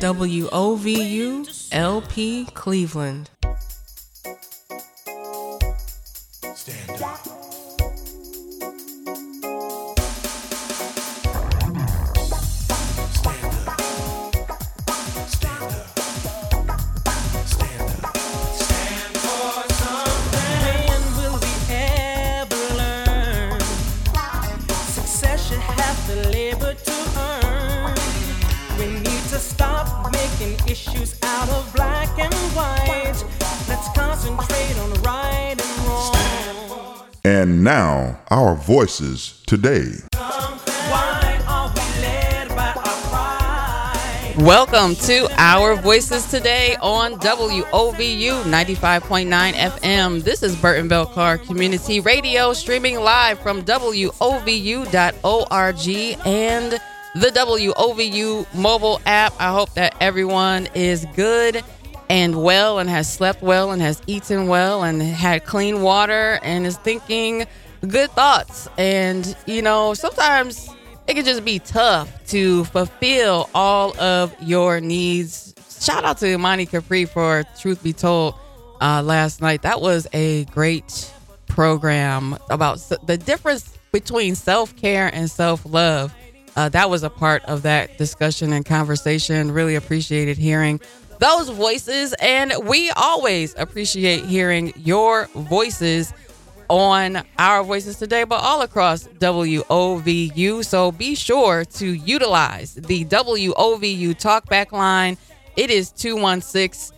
WOVU LP Cleveland. Voices today. Welcome to Our Voices today on WOVU 95.9 FM. This is Burton Bell Carr Community Radio streaming live from WOVU.org and the WOVU mobile app. I hope that everyone is good and well and has slept well and has eaten well and had clean water and is thinking good thoughts. And, you know, sometimes it can just be tough to fulfill all of your needs. Shout out to Imani Capri for Truth Be Told uh, last night. That was a great program about the difference between self care and self love uh, that was a part of that discussion and conversation. Really appreciated hearing those voices. And we always appreciate hearing your voices on our voices today, but all across WOVU. So be sure to utilize the WOVU talkback line. It is 216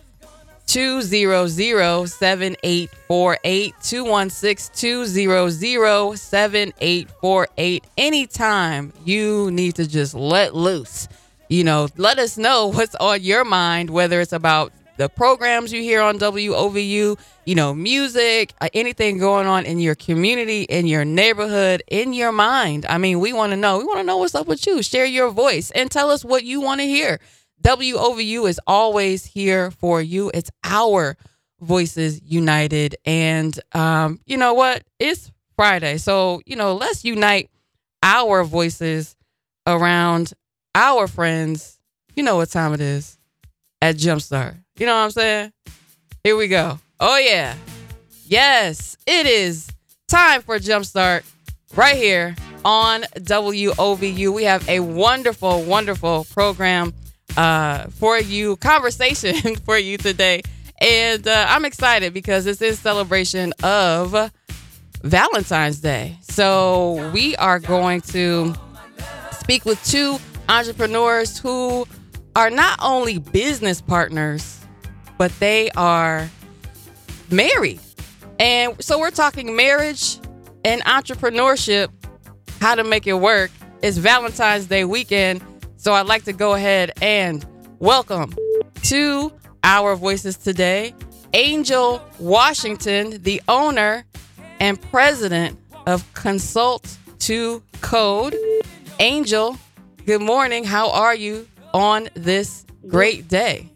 200 7848. 216 200 7848. Anytime you need to just let loose, you know, let us know what's on your mind, whether it's about the programs you hear on WOVU, you know, music, uh, anything going on in your community, in your neighborhood, in your mind. I mean, we want to know. We want to know what's up with you. Share your voice and tell us what you want to hear. WOVU is always here for you. It's our voices united. And um, you know what? It's Friday. So, you know, let's unite our voices around our friends. You know what time it is at Jumpstart. You know what I'm saying? Here we go. Oh, yeah. Yes, it is time for Jumpstart right here on WOVU. We have a wonderful, wonderful program uh, for you, conversation for you today. And uh, I'm excited because this is celebration of Valentine's Day. So we are going to speak with two entrepreneurs who are not only business partners, but they are married. And so we're talking marriage and entrepreneurship, how to make it work. It's Valentine's Day weekend. So I'd like to go ahead and welcome to our voices today Angel Washington, the owner and president of Consult to Code. Angel, good morning. How are you on this great day?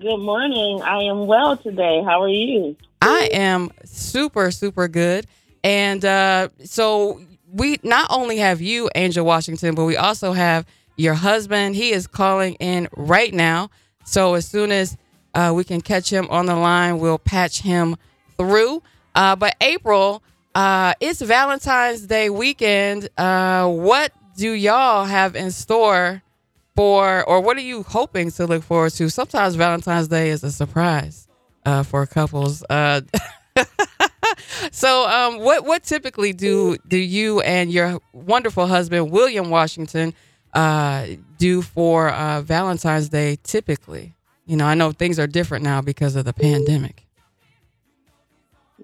Good morning. I am well today. How are you? I am super, super good. And uh, so we not only have you, Angel Washington, but we also have your husband. He is calling in right now. So as soon as uh, we can catch him on the line, we'll patch him through. Uh, but April, uh, it's Valentine's Day weekend. Uh, what do y'all have in store for, or what are you hoping to look forward to? Sometimes Valentine's Day is a surprise uh, for couples. Uh, so, um, what what typically do do you and your wonderful husband William Washington uh, do for uh, Valentine's Day? Typically, you know, I know things are different now because of the pandemic.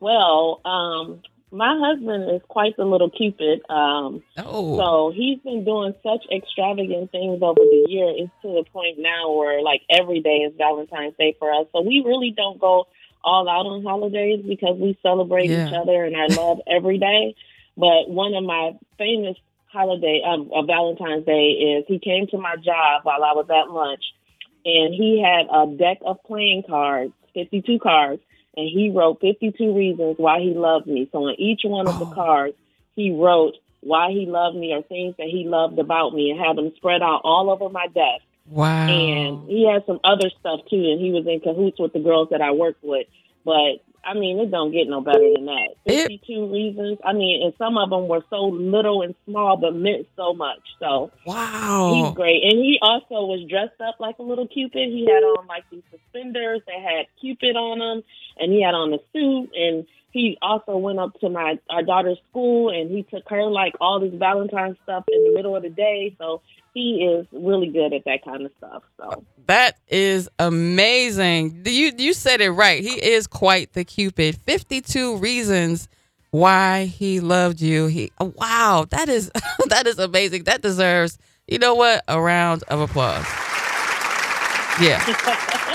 Well, um, my husband is quite the little cupid. Um, oh. So he's been doing such extravagant things over the year. It's to the point now where like every day is Valentine's Day for us. So we really don't go all out on holidays because we celebrate yeah. each other and our love every day. But one of my famous holiday, um, uh, Valentine's Day, is he came to my job while I was at lunch, and he had a deck of playing cards, fifty-two cards, and he wrote fifty-two reasons why he loved me. So on each one of oh. the cards, he wrote why he loved me or things that he loved about me, and had them spread out all over my desk. Wow. And he had some other stuff too, and he was in cahoots with the girls that I worked with. But I mean, it don't get no better than that. Fifty-two it, reasons. I mean, and some of them were so little and small, but meant so much. So wow, he's great. And he also was dressed up like a little Cupid. He had on like these suspenders that had Cupid on them, and he had on a suit. And he also went up to my our daughter's school, and he took her like all this Valentine stuff in the middle of the day. So he is really good at that kind of stuff. So that is amazing. You you said it right. He is quite the cupid. Fifty two reasons why he loved you. He wow, that is that is amazing. That deserves you know what a round of applause. Yeah.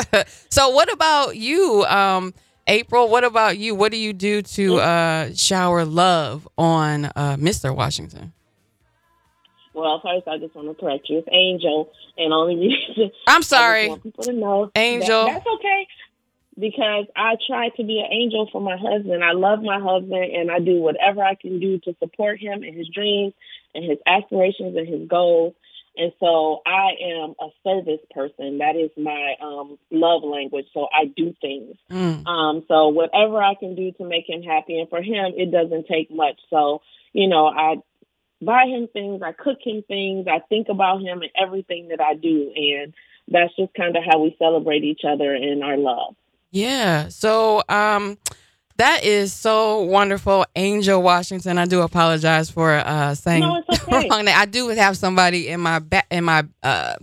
so what about you, um, April? What about you? What do you do to uh, shower love on uh, Mr. Washington? Well, first, I just want to correct you. It's Angel, and only reason I'm sorry. want people to know Angel. That, that's okay because I try to be an angel for my husband. I love my husband, and I do whatever I can do to support him and his dreams and his aspirations and his goals. And so I am a service person. That is my um, love language. So I do things. Mm. Um, so whatever I can do to make him happy, and for him, it doesn't take much. So you know, I buy him things, I cook him things, I think about him and everything that I do. And that's just kind of how we celebrate each other and our love. Yeah. So, um, that is so wonderful, Angel Washington. I do apologize for uh, saying no, okay. wrong. I do have somebody in my back in my uh,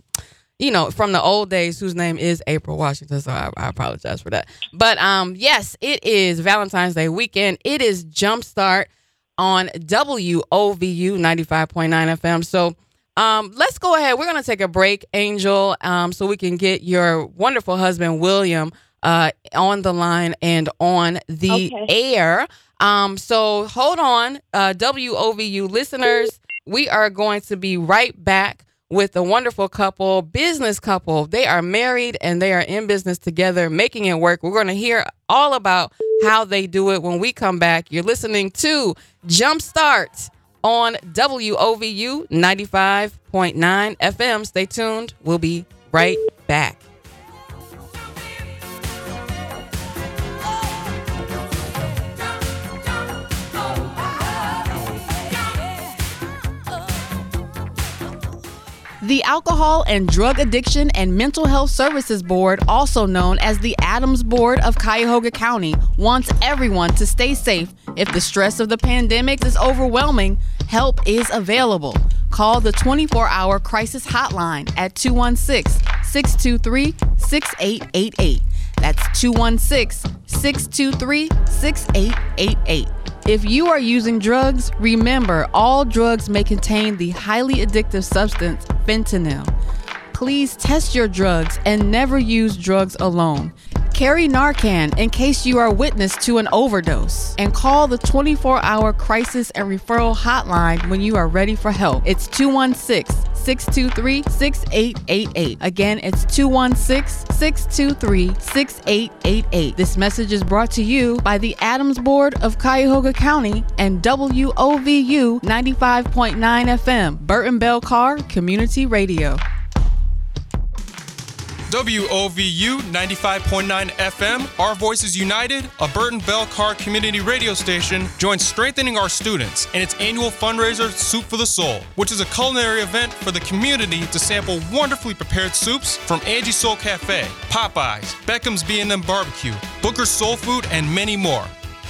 you know, from the old days whose name is April Washington. So I, I, apologize for that. But um, yes, it is Valentine's Day weekend. It is Jumpstart on WOVU 95.9 FM. So um, let's go ahead. We're going to take a break, Angel, um, so we can get your wonderful husband, William, uh, on the line and on the okay. air. Um, so hold on, uh, WOVU listeners. We are going to be right back with a wonderful couple, business couple. They are married and they are in business together, making it work. We're going to hear all about how they do it when we come back. You're listening to Jumpstart on WOVU 95.9 FM. Stay tuned. We'll be right back. The Alcohol and Drug Addiction and Mental Health Services Board, also known as the ADAMHS Board of Cuyahoga County, wants everyone to stay safe. If the stress of the pandemic is overwhelming, help is available. Call the 24 hour crisis hotline at 216 623 6888. That's 216 623 6888. If you are using drugs, remember all drugs may contain the highly addictive substance fentanyl. Please test your drugs and never use drugs alone. Carry Narcan in case you are witness to an overdose. And call the 24 hour crisis and referral hotline when you are ready for help. It's 216 623 6888. Again, it's 216 623 6888. This message is brought to you by the ADAMHS Board of Cuyahoga County and WOVU 95.9 FM, Burton Bell Carr Community Radio. WOVU 95.9 FM, Our Voices United, a Burton Bell Carr community radio station, joins Strengthening Our Students in its annual fundraiser, Soup for the Soul, which is a culinary event for the community to sample wonderfully prepared soups from Angie's Soul Cafe, Popeyes, Beckham's B&M Barbecue, Booker's Soul Food, and many more.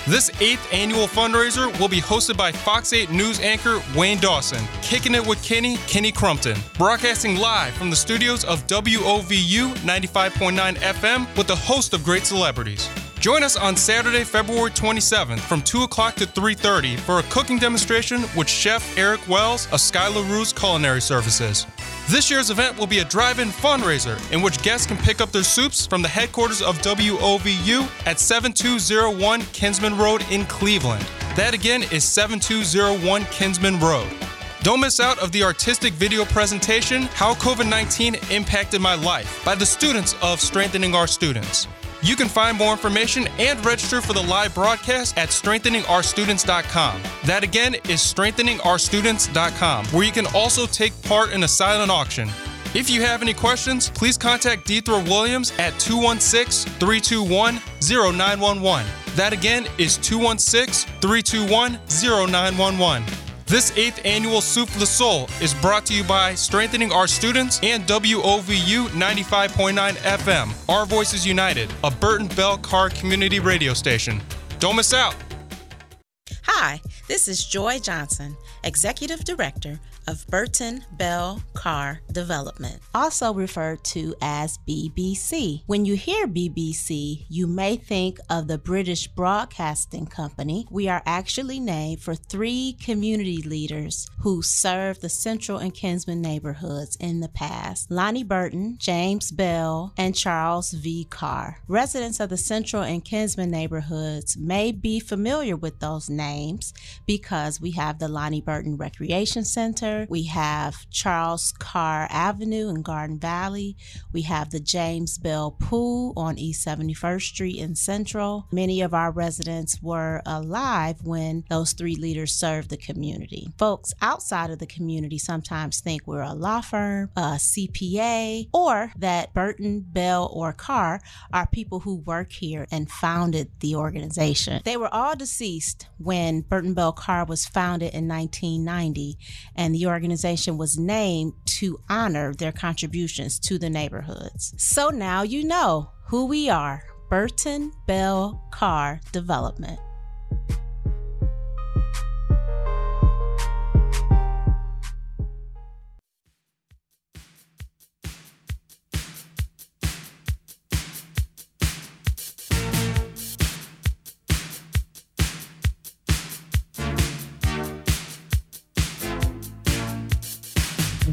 This eighth annual fundraiser will be hosted by Fox 8 News anchor Wayne Dawson, kicking it with Kenny, Kenny Crumpton, broadcasting live from the studios of WOVU 95.9 FM with a host of great celebrities. Join us on Saturday, February 27th from 2 o'clock to 3.30 for a cooking demonstration with Chef Eric Wells of Skylar Ruse Culinary Services. This year's event will be a drive-in fundraiser in which guests can pick up their soups from the headquarters of WOVU at 7201 Kinsman Road in Cleveland. That again is 7201 Kinsman Road. Don't miss out of the artistic video presentation How COVID-19 Impacted My Life by the students of Strengthening Our Students. You can find more information and register for the live broadcast at strengtheningourstudents.com. That again is strengtheningourstudents.com, where you can also take part in a silent auction. If you have any questions, please contact Deethra Williams at 216 321 0911. That again is 216 321 0911. This eighth annual Soup the Soul is brought to you by Strengthening Our Students and WOVU 95.9 FM. Our Voices United, a Burton Bell Carr community radio station. Don't miss out. Hi, this is Joy Johnson, Executive Director of Burton Bell Carr Development, also referred to as BBC. When you hear BBC, you may think of the British Broadcasting Company. We are actually named for three community leaders who served the Central and Kinsman neighborhoods in the past Lonnie Burton, James Bell, and Charles V. Carr. Residents of the Central and Kinsman neighborhoods may be familiar with those names because we have the Lonnie Burton Recreation Center. We have Charles Carr Avenue in Garden Valley. We have the James Bell Pool on East 71st Street in Central. Many of our residents were alive when those three leaders served the community. Folks outside of the community sometimes think we're a law firm, a CPA, or that Burton, Bell, or Carr are people who work here and founded the organization. They were all deceased when Burton Bell Carr was founded in 1990, and the organization was named to honor their contributions to the neighborhoods. So now you know who we are Burton Bell Carr Development.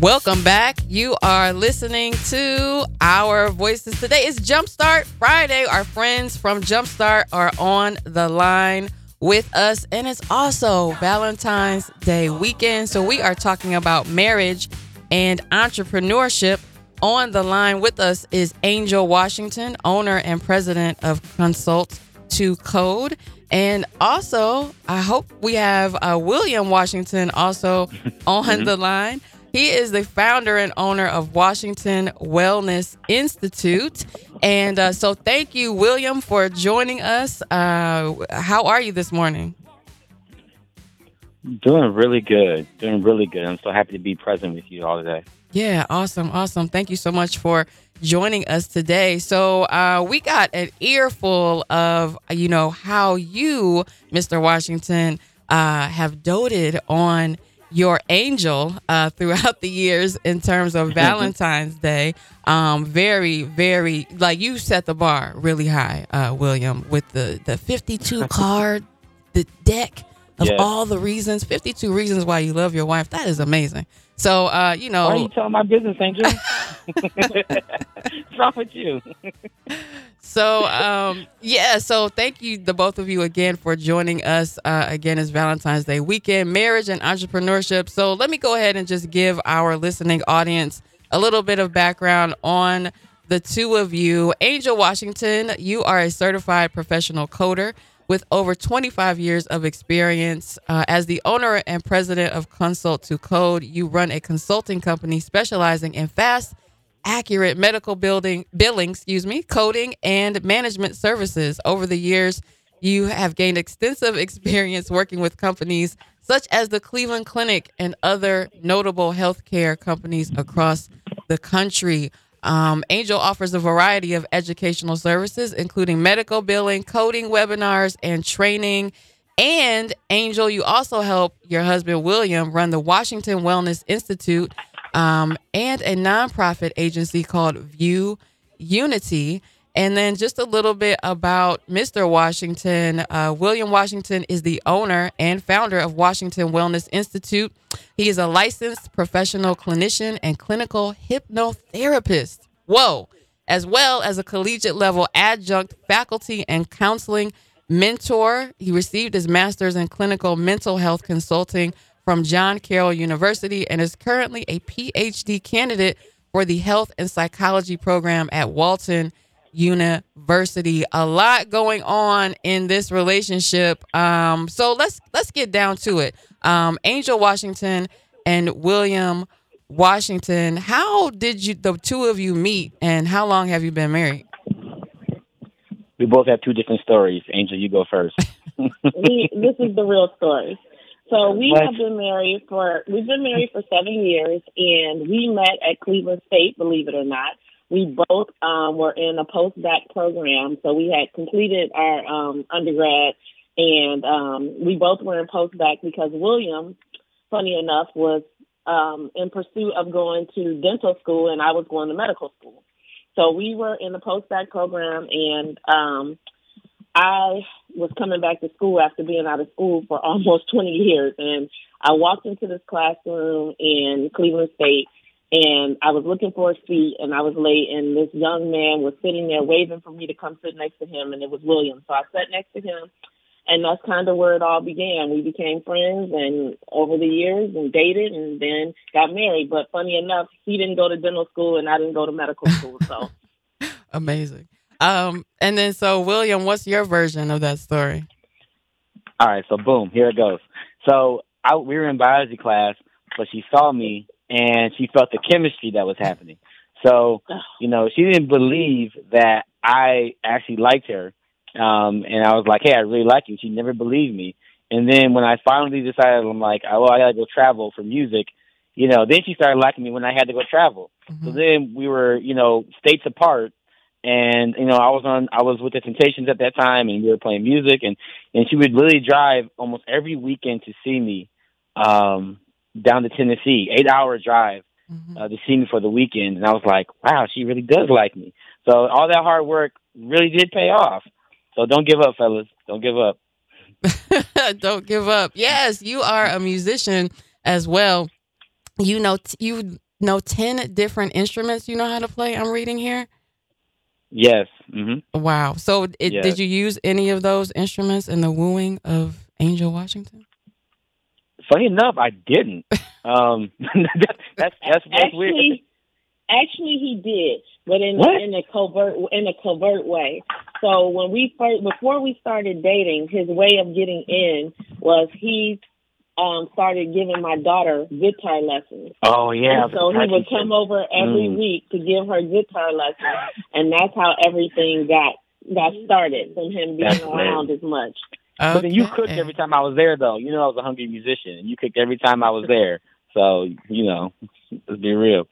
Welcome back. You are listening to our voices today. It's Jumpstart Friday. Our friends from Jumpstart are on the line with us, and it's also Valentine's Day weekend. So, we are talking about marriage and entrepreneurship. On the line with us is Angel Washington, owner and president of Consult to Code. And also, I hope we have uh, William Washington also on mm-hmm. the line. He is the founder and owner of Washington Wellness Institute. And uh, so, thank you, William, for joining us. Uh, how are you this morning? Doing really good. Doing really good. I'm so happy to be present with you all today. Yeah, awesome. Awesome. Thank you so much for joining us today. So, uh, we got an earful of, you know, how you, Mr. Washington, uh, have doted on your angel uh, throughout the years in terms of Valentine's Day. Um, very, very like you set the bar really high, uh, William, with the the 52 card, the deck of yes. all the reasons, 52 reasons why you love your wife. That is amazing. So, uh, you know, why are you telling my business, Angel? What's wrong with you? So, um, yeah, so thank you, the both of you, again, for joining us. Uh, again, it's Valentine's Day weekend, marriage and entrepreneurship. So, let me go ahead and just give our listening audience a little bit of background on the two of you. Angel Washington, you are a certified professional coder with over 25 years of experience. Uh, as the owner and president of Consult to Code, you run a consulting company specializing in fast accurate medical building billing, excuse me, coding and management services. Over the years, you have gained extensive experience working with companies such as the Cleveland Clinic and other notable healthcare companies across the country. Um, Angel offers a variety of educational services, including medical billing, coding webinars, and training. And Angel, you also help your husband William run the Washington Wellness Institute, um, and a nonprofit agency called View Unity. And then just a little bit about Mr. Washington. Uh, William Washington is the owner and founder of Washington Wellness Institute. He is a licensed professional clinician and clinical hypnotherapist. Whoa. As well as a collegiate level adjunct faculty and counseling mentor. He received his master's in clinical mental health consulting from John Carroll University and is currently a PhD candidate for the Health and Psychology program at Walden University. A lot going on in this relationship. Um, so let's let's get down to it. Um, Angel Washington and William Washington. How did you the two of you meet, and how long have you been married? We both have two different stories. Angel, you go first. we, this is the real story. So we what? have been married for we've been married for seven years, and we met at Cleveland State. Believe it or not, we both um, were in a post-bac program. So we had completed our um, undergrad, and um, we both were in post-bac because William, funny enough, was um, in pursuit of going to dental school, and I was going to medical school. So we were in the post-bac program, and um, I was coming back to school after being out of school for almost 20 years. And I walked into this classroom in Cleveland State, and I was looking for a seat, and I was late, and this young man was sitting there waving for me to come sit next to him, and it was William. So I sat next to him, and that's kind of where it all began. We became friends, and over the years, and dated, and then got married. But funny enough, he didn't go to dental school, and I didn't go to medical school. So amazing. Um, and then so William, what's your version of that story? All right, so boom, here it goes. So I, we were in biology class, but she saw me and she felt the chemistry that was happening. So, you know, she didn't believe that I actually liked her. Um, and I was like, hey, I really like you. She never believed me. And then when I finally decided, I'm like, oh, I gotta go travel for music, you know, then she started liking me when I had to go travel. Mm-hmm. So then we were, you know, states apart. And, you know, I was on, I was with the Temptations at that time and we were playing music and, and she would really drive almost every weekend to see me, um, down to Tennessee, eight hour drive, mm-hmm. uh, to see me for the weekend. And I was like, wow, she really does like me. So all that hard work really did pay off. So don't give up, fellas. Don't give up. don't give up. Yes, you are a musician as well. You know, t- you know, 10 different instruments you know how to play. I'm reading here. Yes. Mm-hmm. Wow. So, it, yes. did you use any of those instruments in the wooing of Angel Washington? Funny enough, I didn't. Um, that's that's that's actually, weird. Actually, he did, but in what? in a covert in a covert way. So when we first before we started dating, his way of getting in was he um, started giving my daughter guitar lessons. Oh yeah. And so he would come over every mm. week to give her guitar lessons, and that's how everything got got started from him being that's around as much. Okay. But then you cooked every time I was there, though. You know I was a hungry musician, and you cooked every time I was there. So you know, let's be real.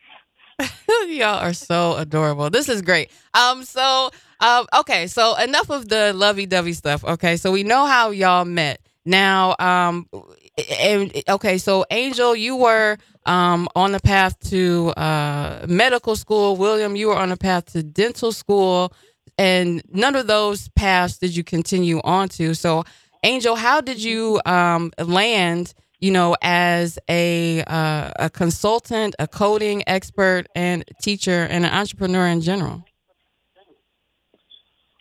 Y'all are so adorable. This is great. Um, so um, okay, so enough of the lovey-dovey stuff. Okay, so we know how y'all met. Now, um, and, okay, so Angel, you were um, on the path to uh, medical school. William, you were on the path to dental school, and none of those paths did you continue on to. So, Angel, how did you um, land? You know, as a uh, a consultant, a coding expert, and teacher, and an entrepreneur in general.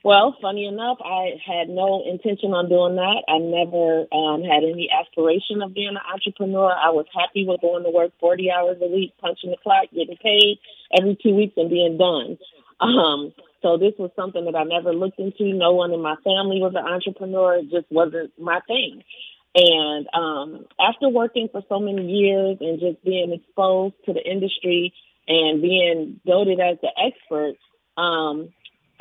Well, funny enough, I had no intention on doing that. I never um, had any aspiration of being an entrepreneur. I was happy with going to work 40 hours a week, punching the clock, getting paid every two weeks, and being done. Um, so this was something that I never looked into. No one in my family was an entrepreneur. It just wasn't my thing. And um, after working for so many years and just being exposed to the industry and being doted as the expert, um,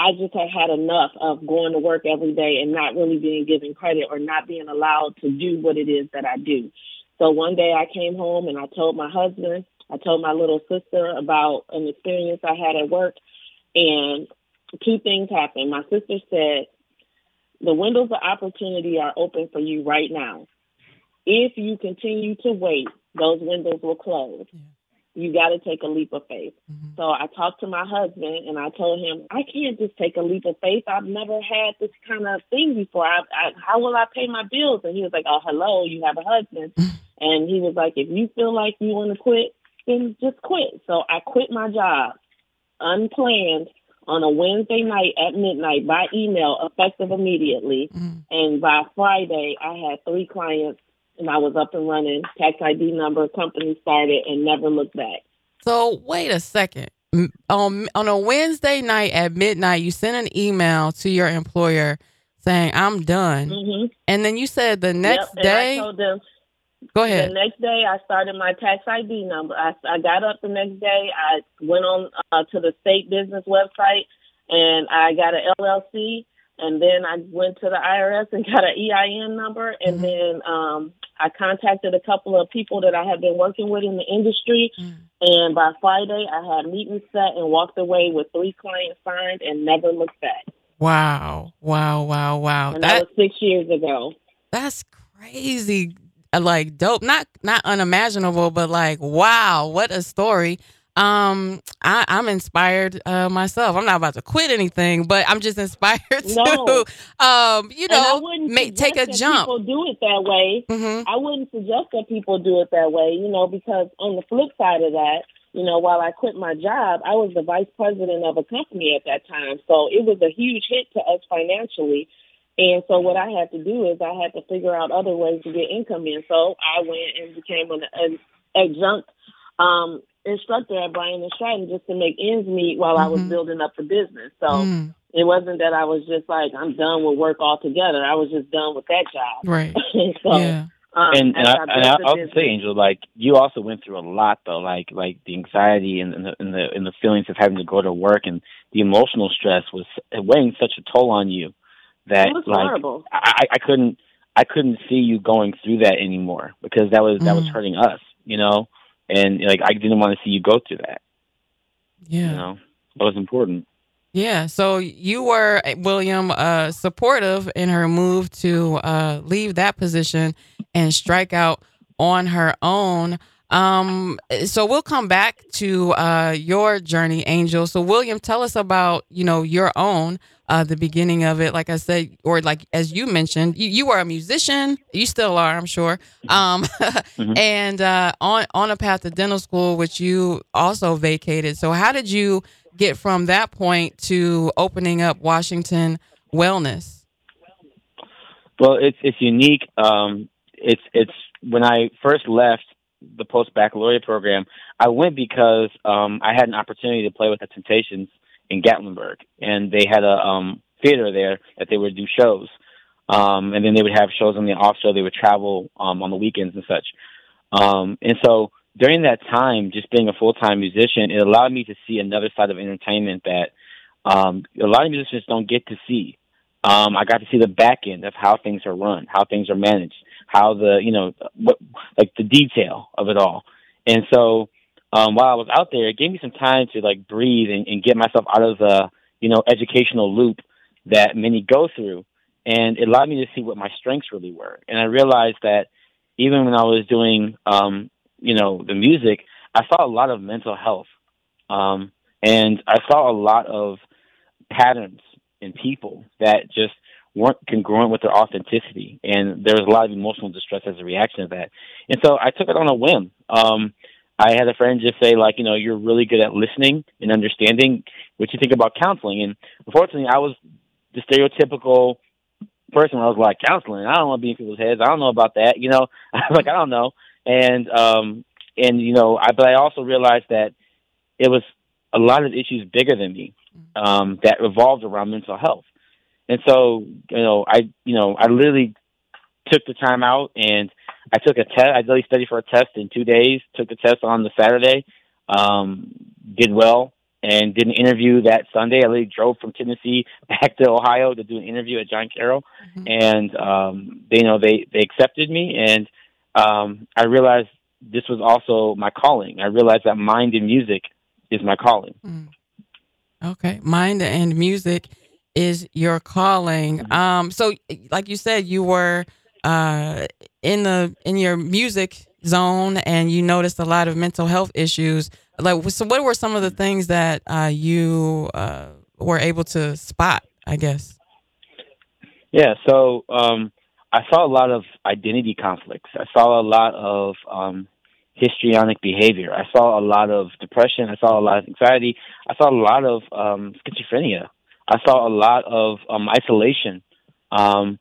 I just had had enough of going to work every day and not really being given credit or not being allowed to do what it is that I do. So one day I came home and I told my husband, I told my little sister about an experience I had at work, and two things happened. My sister said, the windows of opportunity are open for you right now. If you continue to wait, those windows will close. Yeah you got to take a leap of faith. Mm-hmm. So I talked to my husband and I told him, I can't just take a leap of faith. I've never had this kind of thing before. I, I, how will I pay my bills? And he was like, Oh, hello, you have a husband. And he was like, If you feel like you want to quit, then just quit. So I quit my job unplanned on a Wednesday night at midnight by email, effective immediately. Mm-hmm. And by Friday, I had three clients and I was up and running, tax ID number, company started, and never looked back. So wait a second. On on a Wednesday night at midnight, you sent an email to your employer saying I'm done, mm-hmm. and then you said the next yep, day. I told them, Go ahead. The next day, I started my tax ID number. I, I got up the next day. I went on uh, to the state business website and I got an LLC. And then I went to the IRS and got an EIN number. And mm-hmm. then um, I contacted a couple of people that I had been working with in the industry. Mm-hmm. And by Friday, I had meetings set and walked away with three clients signed and never looked back. Wow. Wow. Wow. Wow. And that, that was six years ago. That's crazy. Like dope. Not not unimaginable, but like wow, what a story. Um, I, I'm inspired uh, myself. I'm not about to quit anything, but I'm just inspired no. to, um, you know, make, take a jump. People do it that way. Mm-hmm. I wouldn't suggest that people do it that way, you know, because on the flip side of that, you know, while I quit my job, I was the vice president of a company at that time, so it was a huge hit to us financially. And so what I had to do is I had to figure out other ways to get income in. So I went and became an, an adjunct um, instructor at Bryant and Stratton just to make ends meet while mm-hmm. I was mm-hmm. building up the business. So mm. it wasn't that I was just like I'm done with work altogether. I was just done with that job. Right. so. Yeah. Um, and and I, I, and I also say, Angel, like you also went through a lot though, like like the anxiety and, and the and the and the feelings of having to go to work and the emotional stress was weighing such a toll on you that like I, I couldn't I couldn't see you going through that anymore because that was that was mm. hurting us, you know, and like I didn't want to see you go through that. Yeah, you know, that was important. Yeah, so you were William uh, supportive in her move to uh, leave that position and strike out on her own. Um, so we'll come back to uh, your journey, Angel. So William, tell us about you know your own uh, the beginning of it. Like I said, or like as you mentioned, you, you were a musician. You still are, I'm sure. Um, mm-hmm. and uh, on on a path to dental school, which you also vacated. So how did you get from that point to opening up Washington Wellness? Well, it's it's unique. Um, it's it's when I first left the post baccalaureate program, I went because um, I had an opportunity to play with the Temptations in Gatlinburg, and they had a um, theater there that they would do shows, um, and then they would have shows on the off show. They would travel um, on the weekends and such, um, and so during that time, just being a full time musician, it allowed me to see another side of entertainment that um, a lot of musicians don't get to see. Um, I got to see the back end of how things are run, how things are managed, how the you know what like the detail of it all. And so um, while I was out there, it gave me some time to like breathe and, and get myself out of the you know educational loop that many go through, and it allowed me to see what my strengths really were. And I realized that even when I was doing um, you know the music, I saw a lot of mental health, um, and I saw a lot of patterns in people that just weren't congruent with their authenticity, and there was a lot of emotional distress as a reaction to that. And so I took it on a whim. Um, I had a friend just say, like, you know, you're really good at listening and understanding what you think about counseling. And unfortunately, I was the stereotypical person where I was like, counseling, I don't want to be in people's heads. I don't know about that. You know, I was like, I don't know. And, um, and, you know, I, but I also realized that it was a lot of issues bigger than me, um, that revolved around mental health. And so, you know, I, you know, I literally took the time out and I took a test. I literally studied for a test in two days. Took the test on the Saturday. Um, did well and did an interview that Sunday. I literally drove from Tennessee back to Ohio to do an interview at John Carroll, mm-hmm. and um, they you know they they accepted me, and um, I realized this was also my calling. I realized that mind and music is my calling. Mm. Okay, mind and music is your calling. Mm-hmm. Um, so like you said, you were uh, in the in your music zone and you noticed a lot of mental health issues. Like so what were some of the things that uh, you uh, were able to spot i guess? Yeah so um, i saw a lot of identity conflicts. I saw a lot of um, histrionic behavior. I saw a lot of depression. I saw a lot of anxiety. I saw a lot of um, schizophrenia i saw a lot of um, isolation um,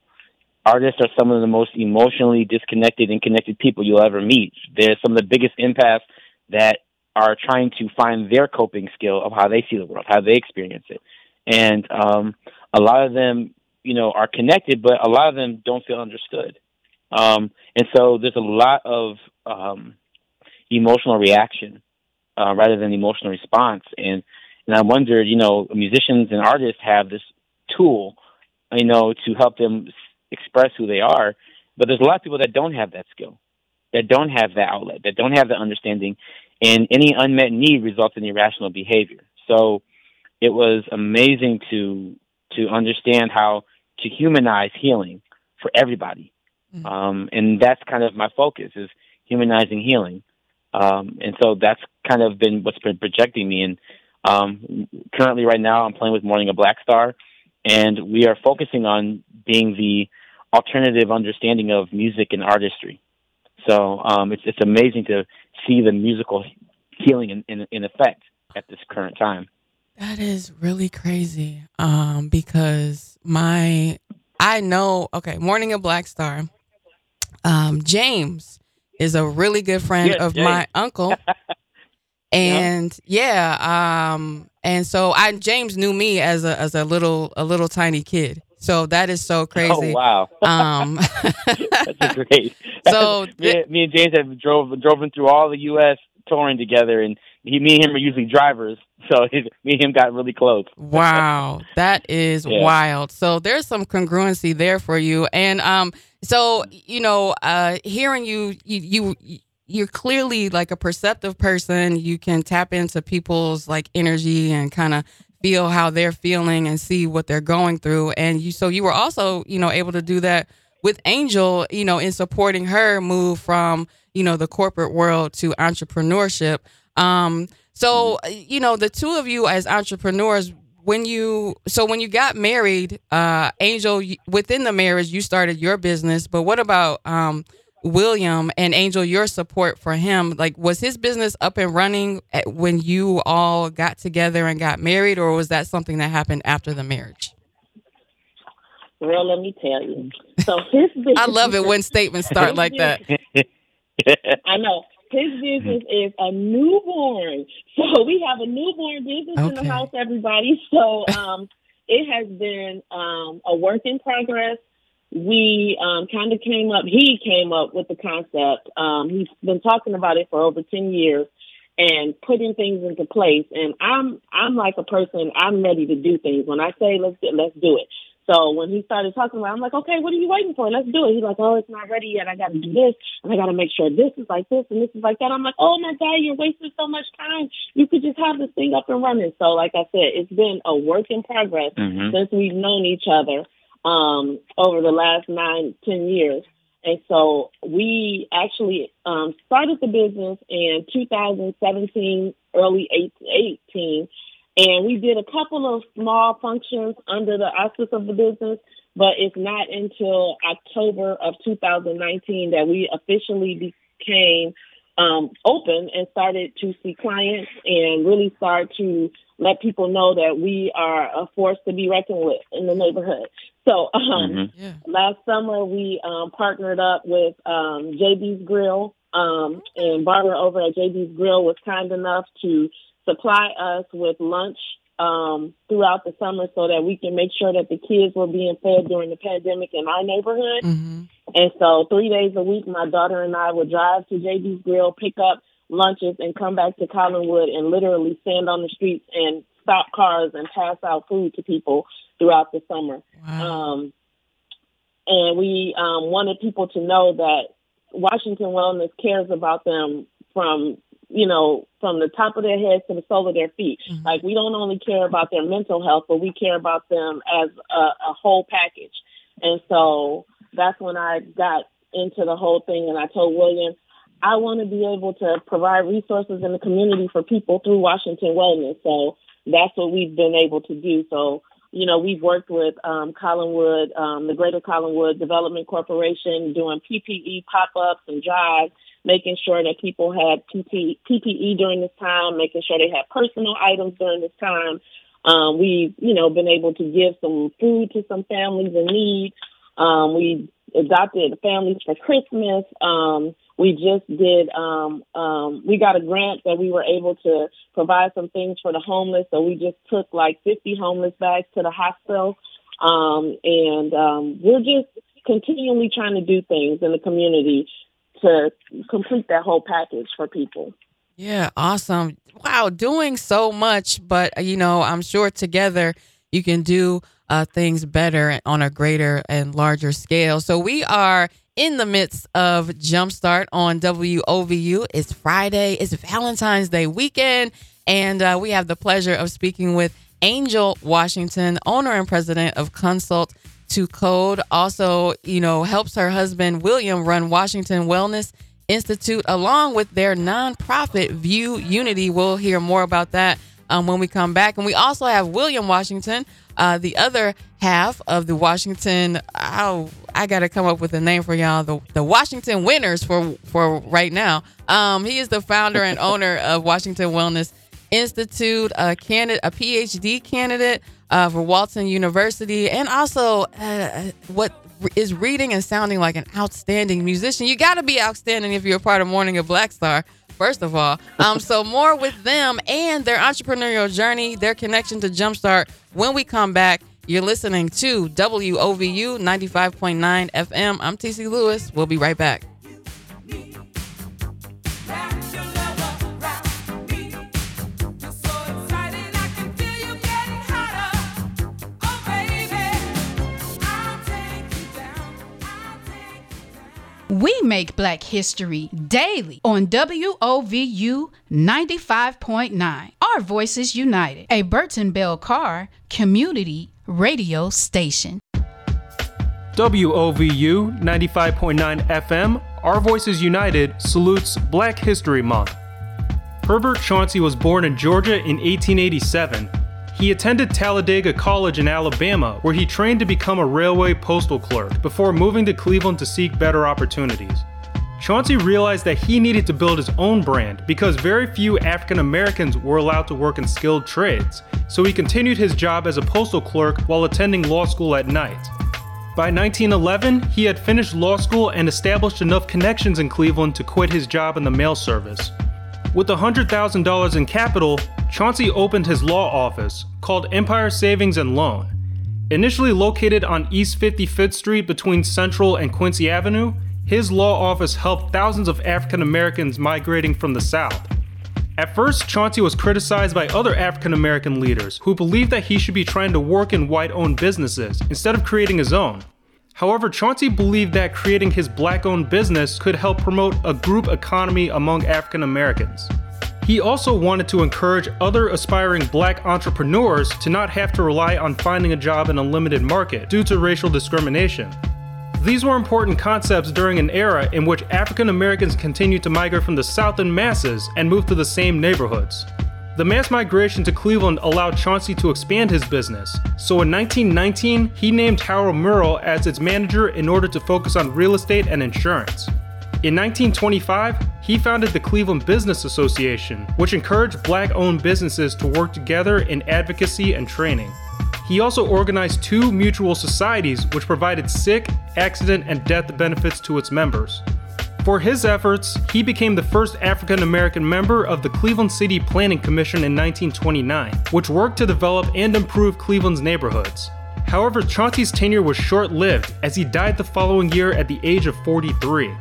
artists are some of the most emotionally disconnected and connected people you'll ever meet. They're some of the biggest empaths that are trying to find their coping skill of how they see the world, how they experience it. And um, a lot of them, you know, are connected, but a lot of them don't feel understood. Um, and so there's a lot of um, emotional reaction uh, rather than emotional response. And and I wondered, you know, musicians and artists have this tool, you know, to help them express who they are. But there's a lot of people that don't have that skill, that don't have that outlet, that don't have the understanding, and any unmet need results in irrational behavior. So it was amazing to to understand how to humanize healing for everybody. Mm-hmm. Um, and that's kind of my focus is humanizing healing. Um, and so that's kind of been what's been projecting me. And um, currently, right now, I'm playing with Mourning a Black Star, and we are focusing on being the alternative understanding of music and artistry. So um, it's it's amazing to see the musical healing in, in, in effect at this current time. That is really crazy. Um, because my I know okay, Mourning of Black Star. Um, James is a really good friend yes, of James. my uncle. and yeah. yeah, um, and so I James knew me as a as a little a little tiny kid. So that is so crazy. Oh wow! Um, That's great. So me, me, and James have drove drove him through all the U.S. touring together, and he, me and him are usually drivers. So me and him got really close. wow, that is yeah. wild. So there's some congruency there for you, and um, so you know, uh, hearing you, you, you you're clearly like a perceptive person. You can tap into people's like energy and kind of feel how they're feeling and see what they're going through. And you, so you were also, you know, able to do that with Angel, you know, in supporting her move from, you know, the corporate world to entrepreneurship. Um, so, you know, the two of you as entrepreneurs, when you, so when you got married, uh, Angel, within the marriage, you started your business, but what about, um, William and Angel, your support for him, like was his business up and running when you all got together and got married, or was that something that happened after the marriage? Well, let me tell you. So his business, I love it when statements start like that. I know. His business is a newborn. So we have a newborn business okay. in the house, everybody. So um, it has been um, a work in progress we um, kind of came up, he came up with the concept. Um, he's been talking about it for over 10 years and putting things into place. And I'm, I'm like a person, I'm ready to do things. When I say let's do, let's do it. So when he started talking about, it, I'm like, okay, what are you waiting for? Let's do it. He's like, oh, it's not ready yet. I got to do this, and I got to make sure this is like this and this is like that. I'm like, oh my god, you're wasting so much time. You could just have this thing up and running. So like I said, it's been a work in progress mm-hmm. since we've known each other um, over the last nine, ten years. And so we actually um, started the business in 2017, early 18, and we did a couple of small functions under the auspice of the business, but it's not until October of 2019 that we officially became um, open and started to see clients and really start to let people know that we are a force to be reckoned with in the neighborhood. So um, mm-hmm. yeah. last summer we um, partnered up with um, JB's Grill, um, and Barbara over at JB's Grill was kind enough to supply us with lunch um, throughout the summer so that we can make sure that the kids were being fed during the pandemic in our neighborhood. Mm-hmm. And so three days a week, my daughter and I would drive to JB's Grill, pick up lunches and come back to Collinwood and literally stand on the streets and stop cars and pass out food to people throughout the summer. Wow. Um, and we um, wanted people to know that Washington Wellness cares about them from you know from the top of their heads to the sole of their feet. Mm-hmm. Like we don't only care about their mental health, but we care about them as a, a whole package. And so that's when I got into the whole thing, and I told William, I want to be able to provide resources in the community for people through Washington Wellness. So that's what we've been able to do. So, you know, we've worked with um, Collinwood, um, the Greater Collinwood Development Corporation, doing PPE pop-ups and drives, making sure that people had PPE during this time, making sure they had personal items during this time. Um, we've, you know, been able to give some food to some families in need. Um, we adopted families for Christmas. Um, we just did, um, um, we got a grant that we were able to provide some things for the homeless. So we just took like 50 homeless bags to the hospital. Um, and um, we're just, continually trying to do things in the community to complete that whole package for people. Yeah, awesome. Wow, doing so much, but you know, I'm sure together you can do uh, things better on a greater and larger scale. So we are in the midst of Jumpstart on WOVU. It's Friday, it's Valentine's Day weekend, and uh, we have the pleasure of speaking with Angel Washington, owner and president of Consult to Code. Also, you know, helps her husband William run Washington Wellness Institute along with their nonprofit View Unity. We'll hear more about that um, when we come back. And we also have William Washington, uh, the other half of the Washington. I got to come up with a name for y'all. The, the Washington Winners for for right now. Um, he is the founder and owner of Washington Wellness Institute, a candidate, a PhD candidate uh, for Walden University, and also uh, what is reading and sounding like an outstanding musician. You got to be outstanding if you're a part of Mourning of Black Star. First of all, um, so more with them and their entrepreneurial journey, their connection to Jumpstart. When we come back, you're listening to WOVU 95.9 FM. I'm TC Lewis. We'll be right back. We make Black History daily on WOVU 95.9. Our Voices United, a Burton Bell Carr community radio station. WOVU 95.9 FM, Our Voices United salutes Black History Month. Herbert Chauncey was born in Georgia in 1887 he attended Talladega College in Alabama, where he trained to become a railway postal clerk before moving to Cleveland to seek better opportunities. Chauncey realized that he needed to build his own brand because very few African Americans were allowed to work in skilled trades, so he continued his job as a postal clerk while attending law school at night. By 1911, he had finished law school and established enough connections in Cleveland to quit his job in the mail service. With $100,000 in capital, Chauncey opened his law office, called Empire Savings and Loan. Initially located on East 55th Street between Central and Quincy Avenue, his law office helped thousands of African Americans migrating from the South. At first, Chauncey was criticized by other African American leaders who believed that he should be trying to work in white owned businesses instead of creating his own. However, Chauncey believed that creating his black owned business could help promote a group economy among African Americans. He also wanted to encourage other aspiring black entrepreneurs to not have to rely on finding a job in a limited market due to racial discrimination. These were important concepts during an era in which African Americans continued to migrate from the South in masses and move to the same neighborhoods. The mass migration to Cleveland allowed Chauncey to expand his business, so in 1919, he named Harold Murrell as its manager in order to focus on real estate and insurance. In 1925, he founded the Cleveland Business Association, which encouraged black owned businesses to work together in advocacy and training. He also organized two mutual societies which provided sick, accident, and death benefits to its members. For his efforts, he became the first African American member of the Cleveland City Planning Commission in 1929, which worked to develop and improve Cleveland's neighborhoods. However, Chauncey's tenure was short lived as he died the following year at the age of 43.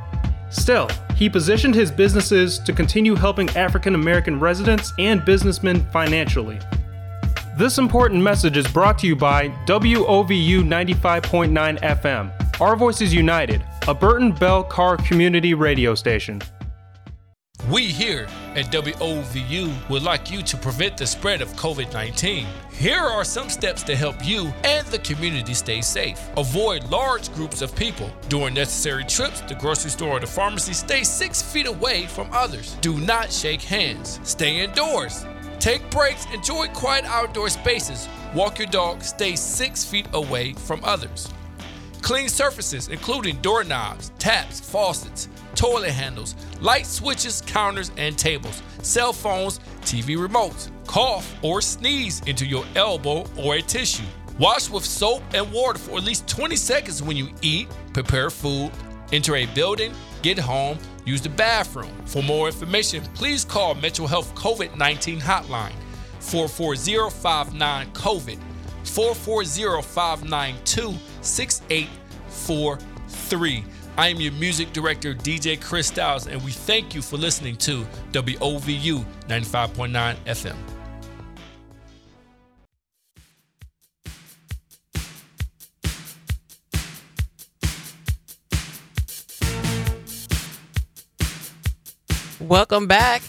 Still, he positioned his businesses to continue helping African American residents and businessmen financially. This important message is brought to you by WOVU 95.9 FM. Our Voices United, a Burton Bell Carr community radio station. We here at WOVU would like you to prevent the spread of COVID 19. Here are some steps to help you and the community stay safe. Avoid large groups of people. During necessary trips, the grocery store or the pharmacy, stay six feet away from others. Do not shake hands. Stay indoors. Take breaks. Enjoy quiet outdoor spaces. Walk your dog. Stay six feet away from others. Clean surfaces, including doorknobs, taps, faucets, toilet handles, light switches, counters, and tables, cell phones, TV remotes. Cough or sneeze into your elbow or a tissue. Wash with soap and water for at least 20 seconds when you eat, prepare food, enter a building, get home, use the bathroom. For more information, please call Metro Health COVID 19 hotline 440 59 COVID 440 592 6842. three. I am your music director, DJ Chris Styles, and we thank you for listening to WOVU 95.9 FM. Welcome back.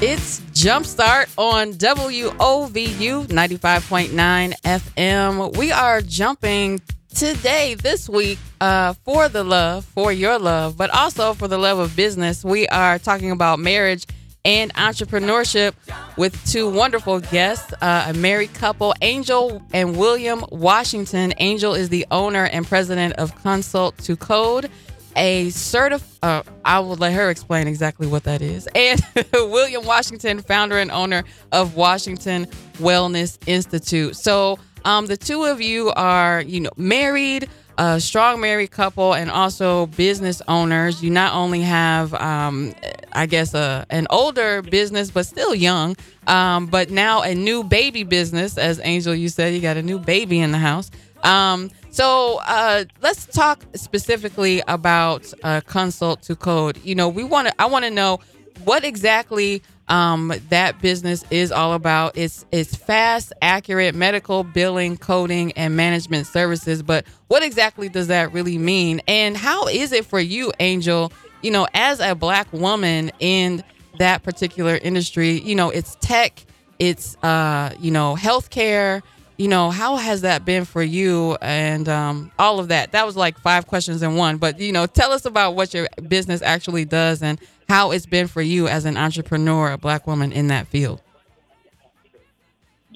It's Jumpstart on WOVU 95.9 FM. We are jumping today, this week, uh, for the love, for your love, but also for the love of business. We are talking about marriage and entrepreneurship with two wonderful guests, uh, a married couple, Angel and William Washington. Angel is the owner and president of Consult to Code a certif uh, I will let her explain exactly what that is. And William Washington, founder and owner of Washington Wellness Institute. So um, the two of you are, you know, married, a strong married couple, and also business owners. You not only have, um, I guess, a, an older business, but still young, um, but now a new baby business. As Angel, you said, you got a new baby in the house. Um, so uh, let's talk specifically about uh, consult to code. You know, we want to. I want to know what exactly um, that business is all about. It's it's fast, accurate medical billing, coding, and management services. But what exactly does that really mean? And how is it for you, Angel? You know, as a black woman in that particular industry, you know, it's tech, it's uh, you know, healthcare you know, how has that been for you and um, all of that? That was like five questions in one. But, you know, tell us about what your business actually does and how it's been for you as an entrepreneur, a black woman in that field.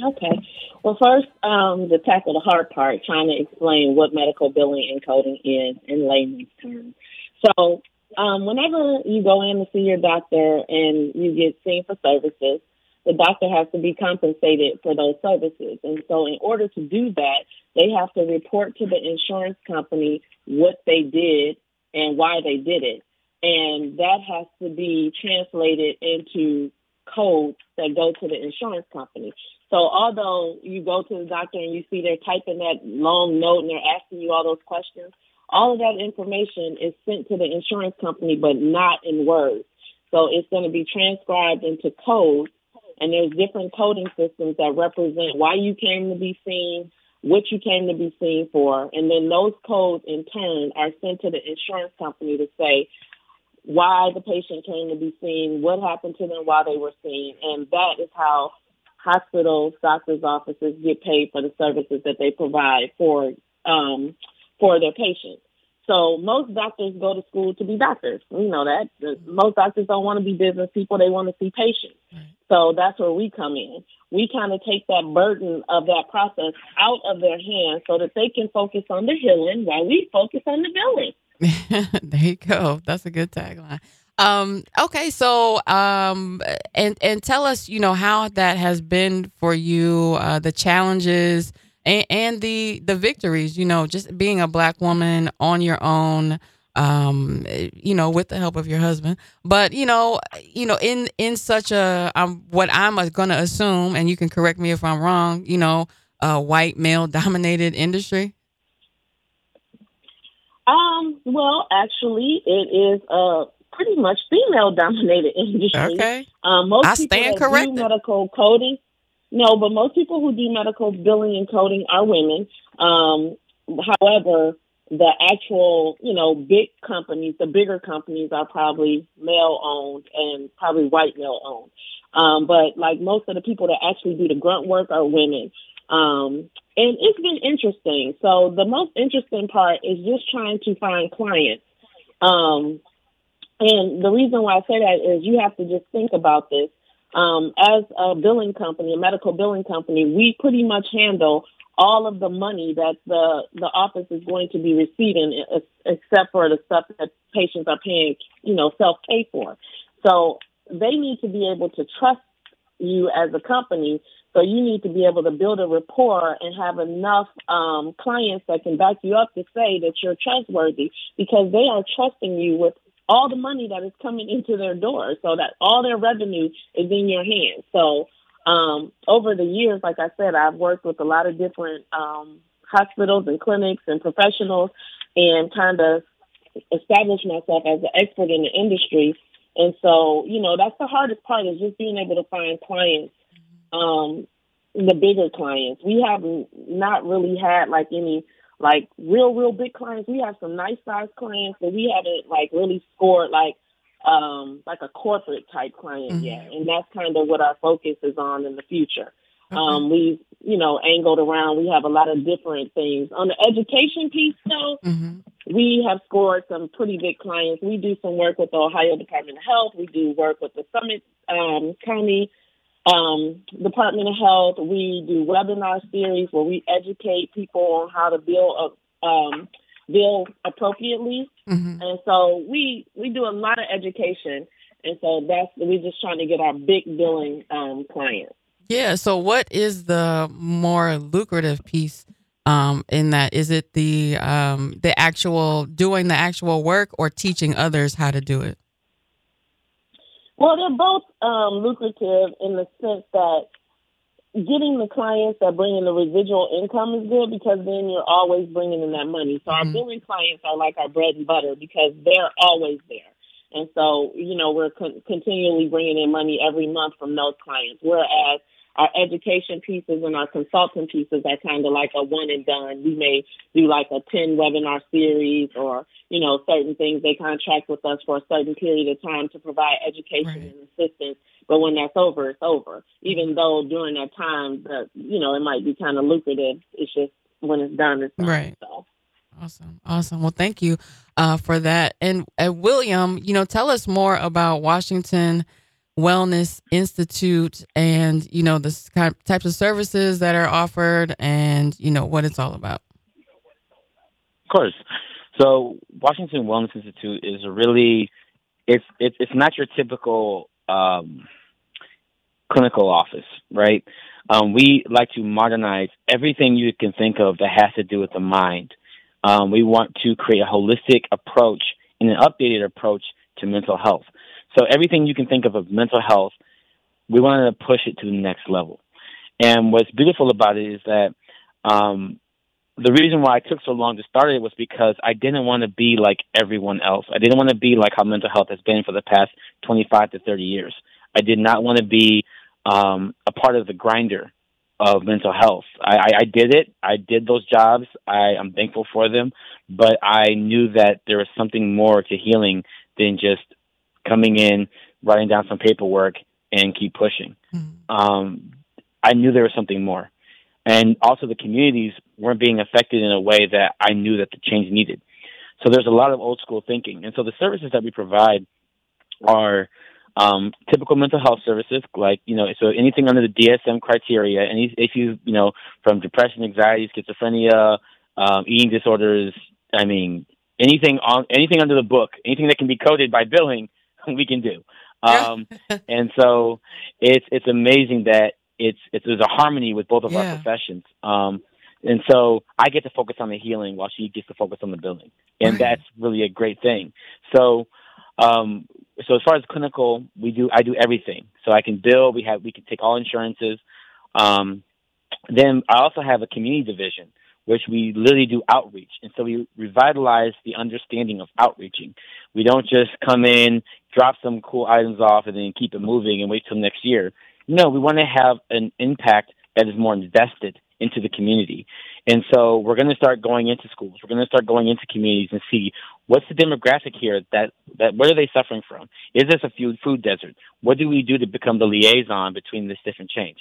Okay. Well, first, um, to tackle the hard part, trying to explain what medical billing and coding is in layman's terms. So, um, whenever you go in to see your doctor and you get seen for services, the doctor has to be compensated for those services. And so, in order to do that, they have to report to the insurance company what they did and why they did it. And that has to be translated into codes that go to the insurance company. So, although you go to the doctor and you see they're typing that long note and they're asking you all those questions, all of that information is sent to the insurance company, but not in words. So, it's going to be transcribed into codes and there's different coding systems that represent why you came to be seen, what you came to be seen for, and then those codes in turn are sent to the insurance company to say why the patient came to be seen, what happened to them while they were seen, and that is how hospitals, doctors' offices get paid for the services that they provide for um, for their patients. So most doctors go to school to be doctors. You know that. Most doctors don't want to be business people. They want to see patients. So that's where we come in. We kind of take that burden of that process out of their hands so that they can focus on the healing while we focus on the billing. there you go. That's a good tagline. Um, okay, so um, and and tell us, you know, how that has been for you, uh, the challenges and, and the the victories. You know, just being a black woman on your own um you know with the help of your husband but you know you know in in such a um what i'm going to assume and you can correct me if i'm wrong you know a white male dominated industry um well actually it is a pretty much female dominated industry okay um most I people stand that corrected. do medical coding no, but most people who do medical billing and coding are women. Um, however, the actual, you know, big companies, the bigger companies are probably male owned and probably white male owned. Um, but like most of the people that actually do the grunt work are women. Um, and it's been interesting. So the most interesting part is just trying to find clients. Um, and the reason why I say that is you have to just think about this um, as a billing company, a medical billing company, we pretty much handle all of the money that the the office is going to be receiving, except for the stuff that patients are paying, you know, self pay for. So they need to be able to trust you as a company. So you need to be able to build a rapport and have enough um, clients that can back you up to say that you're trustworthy because they are trusting you with all the money that is coming into their door so that all their revenue is in your hands. So um, over the years, like I said, I've worked with a lot of different um, hospitals and clinics and professionals and kind of established myself as an expert in the industry. And so, you know, that's the hardest part is just being able to find clients, um, the bigger clients. We have not really had like any like real, real big clients. We have some nice sized clients, but we haven't like really scored like um like a corporate type client mm-hmm. yet. And that's kind of what our focus is on in the future. Okay. Um, we've, you know, angled around. We have a lot of different things. On the education piece, though, mm-hmm. we have scored some pretty big clients. We do some work with the Ohio Department of Health. We do work with the Summit um, County um, Department of Health. We do webinar series where we educate people on how to bill a, um, bill appropriately. Mm-hmm. And so we we do a lot of education. And so that's we're just trying to get our big billing um, clients. Yeah. So, what is the more lucrative piece um, in that? Is it the um, the actual doing the actual work or teaching others how to do it? Well, they're both um, lucrative in the sense that getting the clients that bring in the residual income is good because then you're always bringing in that money. So mm-hmm. our billing clients are like our bread and butter because they're always there. And so, you know, we're con- continually bringing in money every month from those clients. Whereas our education pieces and our consulting pieces are kind of like a one and done. We may do like a 10 webinar series or, you know, certain things. They contract with us for a certain period of time to provide education right. and assistance. But when that's over, it's over. Even though during that time, the, you know, it might be kind of lucrative. It's just when it's done, it's done. Right. So. Awesome. Awesome. Well, thank you uh, for that. And uh, William, you know, tell us more about Washington Wellness Institute and, you know, the kind of types of services that are offered and, you know, what it's all about. Of course. So Washington Wellness Institute is a really, it's, it's, it's not your typical um, clinical office, right? Um, we like to modernize everything you can think of that has to do with the mind. Um, we want to create a holistic approach and an updated approach to mental health. So everything you can think of of mental health, we wanted to push it to the next level. And what's beautiful about it is that um, the reason why I took so long to start it was because I didn't want to be like everyone else. I didn't want to be like how mental health has been for the past 25 to 30 years. I did not want to be um, a part of the grinder of mental health. I, I, I did it. I did those jobs. I, I'm thankful for them, but I knew that there was something more to healing than just coming in, writing down some paperwork, and keep pushing. Mm-hmm. Um, I knew there was something more. And also, the communities weren't being affected in a way that I knew that the change needed. So there's a lot of old school thinking. And so the services that we provide are um, typical mental health services, like, you know, so anything under the DSM criteria, any issues, you know, from depression, anxiety, schizophrenia, um, eating disorders, I mean, anything on anything under the book, anything that can be coded by billing, we can do. Um, and so it's it's amazing that it's, it's there's a harmony with both of yeah. our professions. Um, and so I get to focus on the healing while she gets to focus on the building, and right. that's really a great thing. So, um, so as far as clinical, we do I do everything. So I can bill. We have we can take all insurances. Um, then I also have a community division which we literally do outreach. And so we revitalize the understanding of outreaching. We don't just come in, drop some cool items off, and then keep it moving and wait till next year. No, we want to have an impact that is more invested into the community. And so we're going to start going into schools. We're going to start going into communities and see what's the demographic here that, that what are they suffering from? Is this a food, food desert? What do we do to become the liaison between this different change?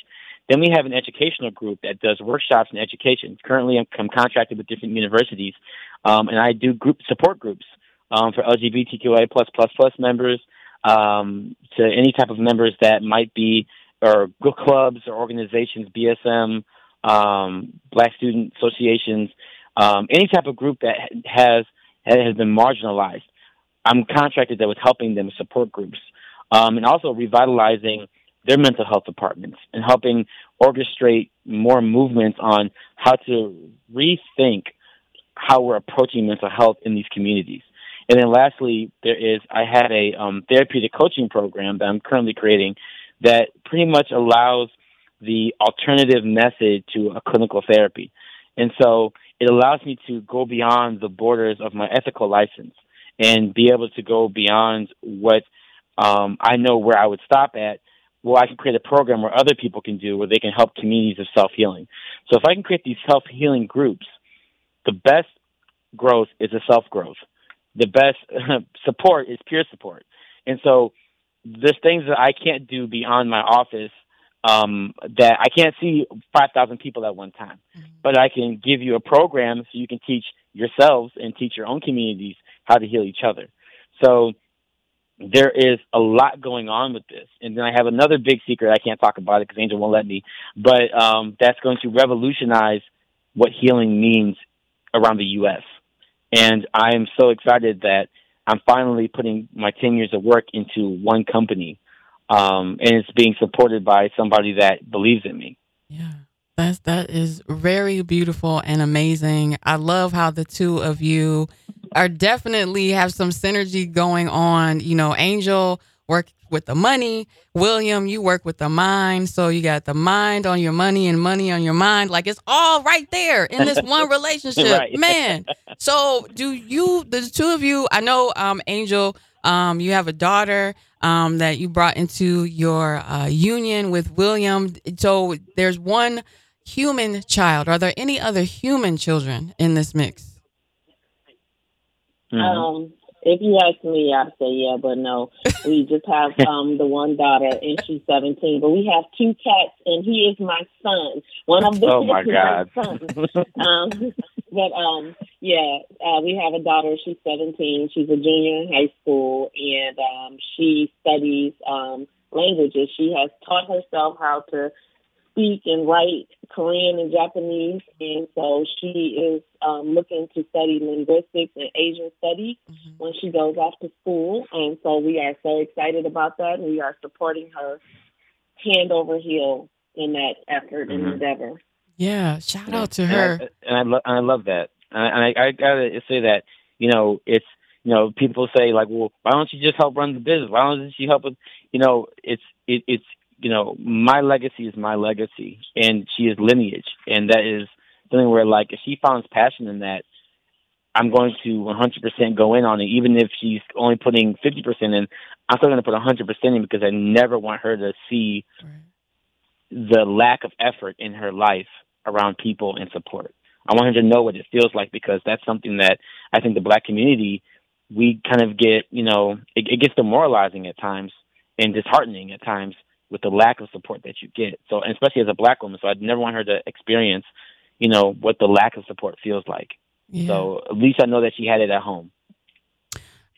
Then we have an educational group that does workshops and education. Currently, I'm, contracted with different universities, um, and I do group support groups um, for LGBTQIA plus plus plus members um, to any type of members that might be or clubs or organizations, BSM, um, Black Student Associations, um, any type of group that has has been marginalized. I'm contracted that with helping them support groups um, and also revitalizing their mental health departments and helping orchestrate more movements on how to rethink how we're approaching mental health in these communities. And then lastly, there is I had a um, therapeutic coaching program that I'm currently creating that pretty much allows the alternative method to a clinical therapy. And so it allows me to go beyond the borders of my ethical license and be able to go beyond what um, I know where I would stop at. Well, I can create a program where other people can do where they can help communities of self healing. So if I can create these self healing groups, the best growth is a self growth. The best support is peer support. And so there's things that I can't do beyond my office um, that I can't see 5,000 people at one time. Mm-hmm. But I can give you a program so you can teach yourselves and teach your own communities how to heal each other. So there is a lot going on with this. And then I have another big secret. I can't talk about it because Angel won't let me. But um, that's going to revolutionize what healing means around the U.S. And I am so excited that I'm finally putting my 10 years of work into one company. Um, and it's being supported by somebody that believes in me. Yeah. That's that is very beautiful and amazing. I love how the two of you are definitely have some synergy going on. You know, Angel work with the money. William, you work with the mind. So you got the mind on your money and money on your mind. Like it's all right there in this one relationship. right. Man. So do you the two of you, I know um Angel, um, you have a daughter um that you brought into your uh, union with William. So there's one human child. Are there any other human children in this mix? Mm-hmm. Um, if you ask me, I'd say yeah, but no. We just have um the one daughter, and she's seventeen. But we have two cats, and he is my son. One of them oh my is God. my son. um, but um, yeah, uh, we have a daughter. She's seventeen. She's a junior in high school, and um, she studies um languages. She has taught herself how to speak and write Korean and Japanese, and so she is um, looking to study linguistics and Asian studies mm-hmm. when she goes off to school. And so we are so excited about that. And we are supporting her hand over heel in that effort mm-hmm. and endeavor. Yeah, shout out to her. And I, and I, lo- I love that. And I, I gotta say that you know it's you know people say like, well, why don't you just help run the business? Why don't you help with you know it's it, it's you know, my legacy is my legacy, and she is lineage, and that is something where, like, if she finds passion in that, I'm going to 100% go in on it, even if she's only putting 50% in. I'm still going to put 100% in because I never want her to see right. the lack of effort in her life around people and support. I want her to know what it feels like because that's something that I think the black community we kind of get, you know, it, it gets demoralizing at times and disheartening at times with the lack of support that you get. So, especially as a black woman, so I'd never want her to experience, you know, what the lack of support feels like. Yeah. So at least I know that she had it at home.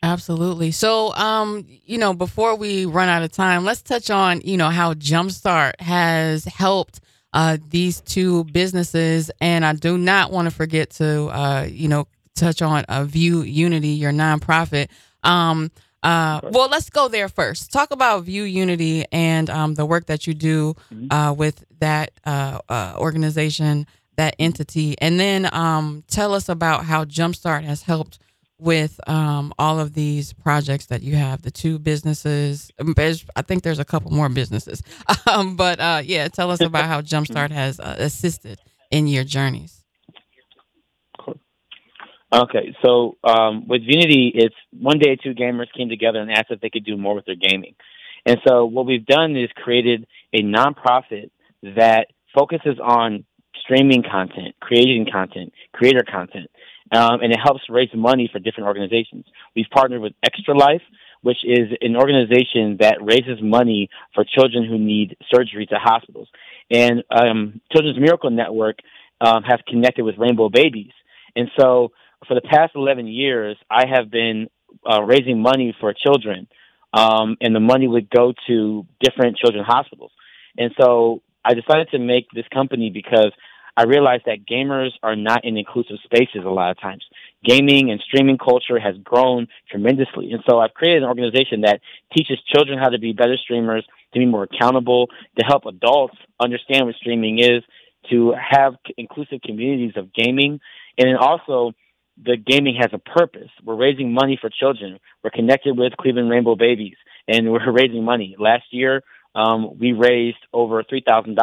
Absolutely. So, um, you know, before we run out of time, let's touch on, you know, how Jumpstart has helped uh, these two businesses. And I do not want to forget to, uh, you know, touch on uh, View Unity, your nonprofit. Um, uh, well, let's go there first. Talk about View Unity and um, the work that you do mm-hmm. uh, with that uh, uh, organization, that entity, and then um, tell us about how Jumpstart has helped with um, all of these projects that you have. The two businesses. Um, I think there's a couple more businesses, um, but uh, yeah, tell us about how Jumpstart has assisted in your journeys. Okay, so um, with Unity, it's one day two gamers came together and asked if they could do more with their gaming. And so what we've done is created a nonprofit that focuses on streaming content, creating content, creator content, um, and it helps raise money for different organizations. We've partnered with Extra Life, which is an organization that raises money for children who need surgery to hospitals. And um, Children's Miracle Network um, has connected with Rainbow Babies. And so for the past 11 years, I have been uh, raising money for children, um, and the money would go to different children's hospitals. And so I decided to make this company because I realized that gamers are not in inclusive spaces a lot of times. Gaming and streaming culture has grown tremendously. And so I've created an organization that teaches children how to be better streamers, to be more accountable, to help adults understand what streaming is, to have inclusive communities of gaming, and then also the gaming has a purpose. We're raising money for children. We're connected with Cleveland Rainbow Babies, and we're raising money. Last year, um, we raised over three thousand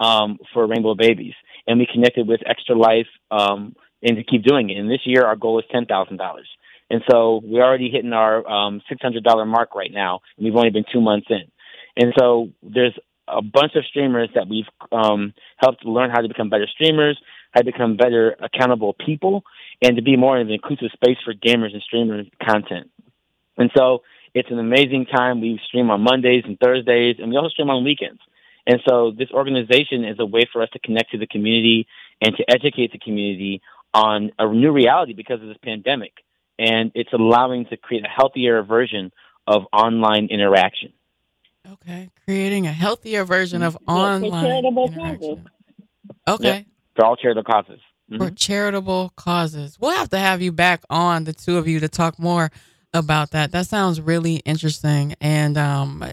um, for Rainbow Babies, and we connected with Extra Life, um, and to keep doing it. And this year, our goal is ten thousand dollars. And so we're already hitting our um, $600 mark right now. And we've only been two months in. And so there's a bunch of streamers that we've um, helped learn how to become better streamers, how to become better accountable people, and to be more of an inclusive space for gamers and streamers content. And so it's an amazing time. We stream on Mondays and Thursdays, and we also stream on weekends. And so this organization is a way for us to connect to the community and to educate the community on a new reality because of this pandemic. And it's allowing to create a healthier version of online interaction. Okay, creating a healthier version of online for charitable causes. Okay, yep. for all charitable causes. Mm-hmm. For charitable causes, we'll have to have you back on the two of you to talk more about that. That sounds really interesting, and um,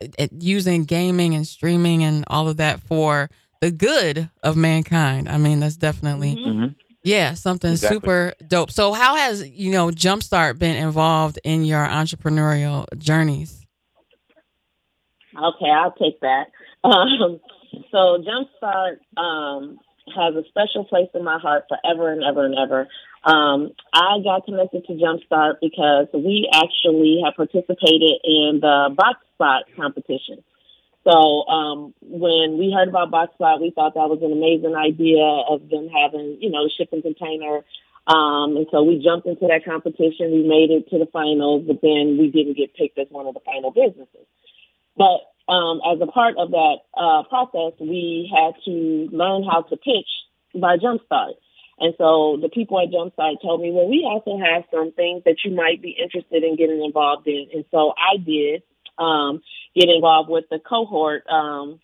it, using gaming and streaming and all of that for the good of mankind. I mean, that's definitely. Mm-hmm. Yeah, something exactly. super dope. So, how has you know Jumpstart been involved in your entrepreneurial journeys? Okay, I'll take that. Um, so Jumpstart um, has a special place in my heart forever and ever and ever. Um, I got connected to Jumpstart because we actually have participated in the Box Spot competition. So um, when we heard about Box Spot, we thought that was an amazing idea of them having, you know, shipping container. Um, and so we jumped into that competition. We made it to the finals, but then we didn't get picked as one of the final businesses. But um, as a part of that uh, process, we had to learn how to pitch by Jumpstart. And so the people at Jumpstart told me, well, we also have some things that you might be interested in getting involved in. And so I did um, get involved with the cohort um,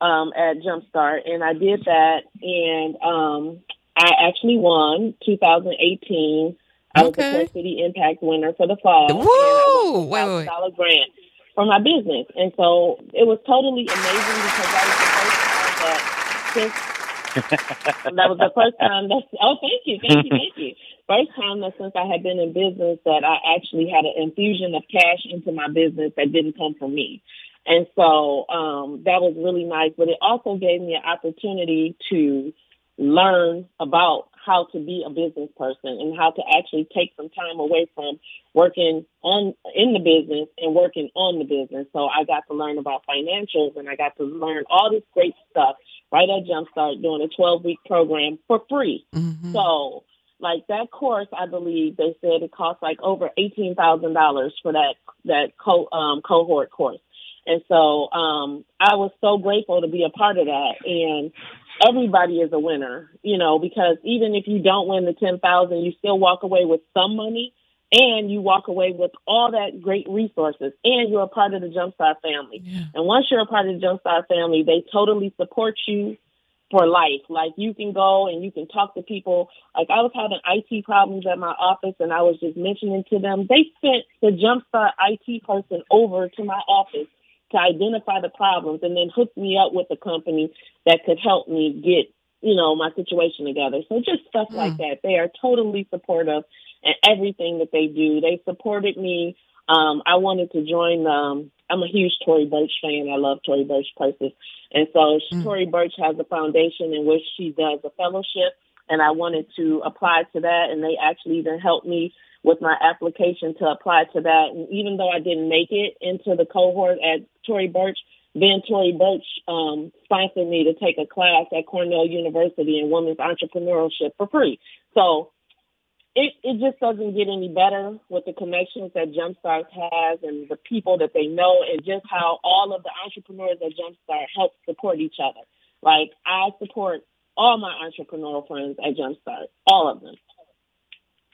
um, at Jumpstart, and I did that. And um, I actually won 2018. I was the City Impact winner for the fall. Woo! And I won a $1,000 grant for my business. And so it was totally amazing because that was the first time that since that was the first time that oh thank you, thank you, thank you. First time that since I had been in business that I actually had an infusion of cash into my business that didn't come from me. And so um, that was really nice, but it also gave me an opportunity to learn about how to be a business person and how to actually take some time away from working on in the business and working on the business. So I got to learn about financials and I got to learn all this great stuff right at Jumpstart doing a 12 week program for free. Mm-hmm. So like that course, I believe they said it cost like over eighteen thousand dollars for that that co- um, cohort course. And so um, I was so grateful to be a part of that. And everybody is a winner, you know, because even if you don't win the 10,000, you still walk away with some money and you walk away with all that great resources and you're a part of the Jumpstart family. Yeah. And once you're a part of the Jumpstart family, they totally support you for life. Like you can go and you can talk to people. Like I was having IT problems at my office and I was just mentioning to them, they sent the Jumpstart IT person over to my office to identify the problems and then hook me up with a company that could help me get, you know, my situation together. So just stuff mm. like that. They are totally supportive in everything that they do. They supported me. Um, I wanted to join um I'm a huge Tory Burch fan. I love Tory Burch purses. And so mm. Tory Burch has a foundation in which she does a fellowship and I wanted to apply to that and they actually even helped me with my application to apply to that. And even though I didn't make it into the cohort at Tory Burch, then Tory Burch um, sponsored me to take a class at Cornell University in women's entrepreneurship for free. So it, it just doesn't get any better with the connections that Jumpstart has and the people that they know and just how all of the entrepreneurs at Jumpstart help support each other. Like I support all my entrepreneurial friends at Jumpstart, all of them.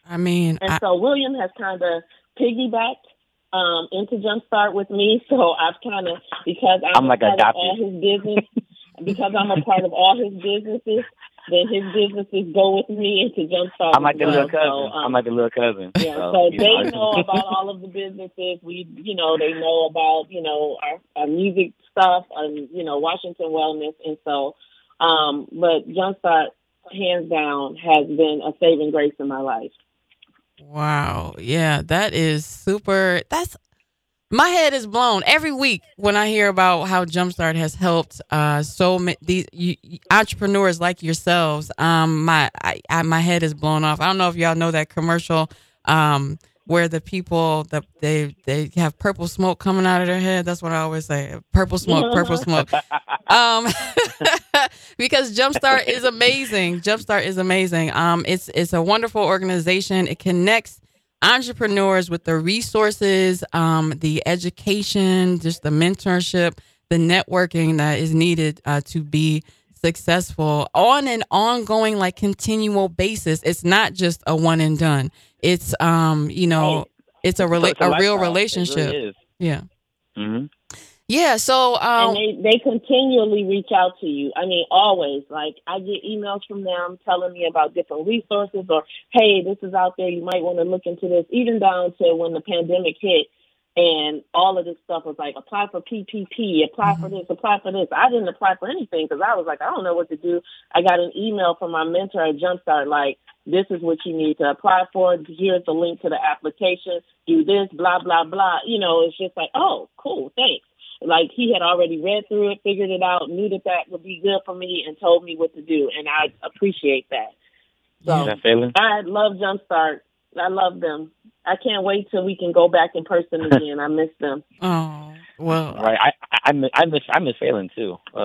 I mean, and I, so William has kind of piggybacked um, into Jumpstart with me. So I've kind of because I'm, I'm like a part of all his business, because I'm a part of all his businesses. Then his businesses go with me into Jumpstart. I'm like the little cousin. So, um, I'm like the little cousin. Yeah, so, so they know. know about all of the businesses. We, you know, they know about you know our, our music stuff and you know Washington Wellness, and so. Um, but Jumpstart, hands down, has been a saving grace in my life. Wow. Yeah, that is super. That's my head is blown every week when I hear about how Jumpstart has helped uh, so many these you, entrepreneurs like yourselves. Um, my I, I, my head is blown off. I don't know if y'all know that commercial um, where the people that they they have purple smoke coming out of their head. That's what I always say. Purple smoke, purple smoke. Um, because Jumpstart is amazing. Jumpstart is amazing. Um, it's it's a wonderful organization. It connects entrepreneurs with the resources, um, the education, just the mentorship, the networking that is needed uh, to be successful on an ongoing, like continual basis. It's not just a one and done. It's um, you know, it's a rela- a, a, real relationship. Really yeah. Mm-hmm. Yeah, so um, and they they continually reach out to you. I mean, always. Like I get emails from them telling me about different resources, or hey, this is out there. You might want to look into this. Even down to when the pandemic hit, and all of this stuff was like apply for PPP, apply mm-hmm. for this, apply for this. I didn't apply for anything because I was like, I don't know what to do. I got an email from my mentor at Jumpstart like, this is what you need to apply for. Here's the link to the application. Do this, blah blah blah. You know, it's just like, oh, cool, thanks. Like he had already read through it, figured it out, knew that that would be good for me, and told me what to do, and I appreciate that. So I love Jumpstart. I love them. I can't wait till we can go back in person again. I miss them. Oh well, right. I I, I miss I miss Phelan too.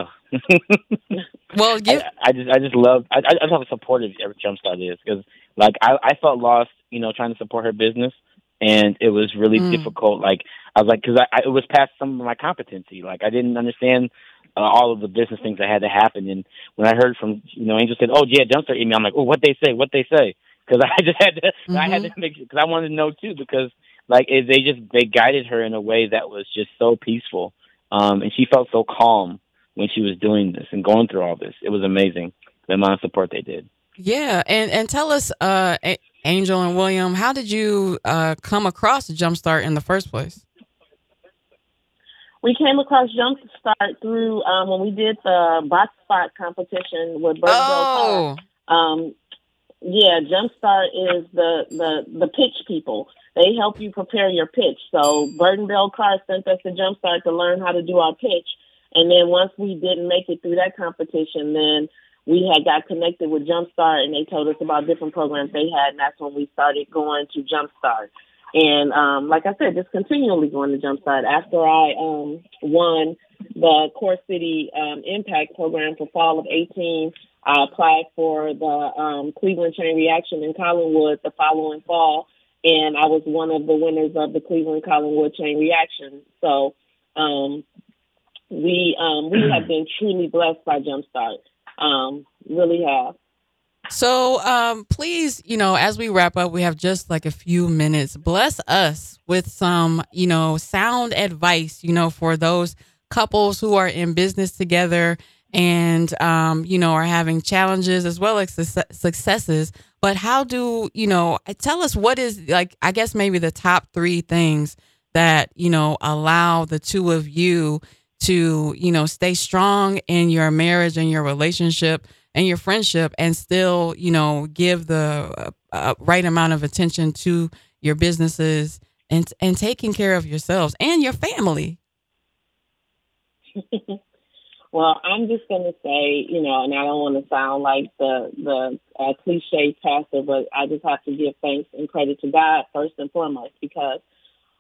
well, give... I, I, just I just love I I just how supportive every Jumpstart is because like I I felt lost, you know, trying to support her business, and it was really mm. difficult. Like I was like, because I, I it was past some of my competency. Like I didn't understand uh, all of the business things that had to happen. And when I heard from you know Angel said, "Oh yeah, Jumpstart email," I'm like, "Oh, what they say? What they say?" Because I just had to mm-hmm. I had to mm-hmm. make because I wanted to know too because like it, they just they guided her in a way that was just so peaceful, um, and she felt so calm when she was doing this and going through all this. It was amazing the amount of support they did. Yeah, and and tell us, uh, Angel and William, how did you uh, come across Jumpstart in the first place? We came across Jumpstart through um, when we did the box spot competition with Bird oh. Um, yeah, Jumpstart is the, the the pitch people. They help you prepare your pitch. So Burton Bell Carr sent us to Jumpstart to learn how to do our pitch. And then once we didn't make it through that competition, then we had got connected with Jumpstart and they told us about different programs they had. And that's when we started going to Jumpstart. And um, like I said, just continually going to Jumpstart. After I um, won the Core City um, Impact Program for fall of 18, I applied for the um, Cleveland Chain Reaction in Collinwood the following fall, and I was one of the winners of the Cleveland Collinwood Chain Reaction. So um, we um, we have been truly blessed by Jumpstart. Um, really have. So, um, please, you know, as we wrap up, we have just like a few minutes. Bless us with some, you know, sound advice, you know, for those couples who are in business together and um, you know are having challenges as well as successes but how do you know tell us what is like i guess maybe the top three things that you know allow the two of you to you know stay strong in your marriage and your relationship and your friendship and still you know give the uh, uh right amount of attention to your businesses and and taking care of yourselves and your family Well, I'm just going to say, you know, and I don't want to sound like the the uh, cliche pastor, but I just have to give thanks and credit to God first and foremost because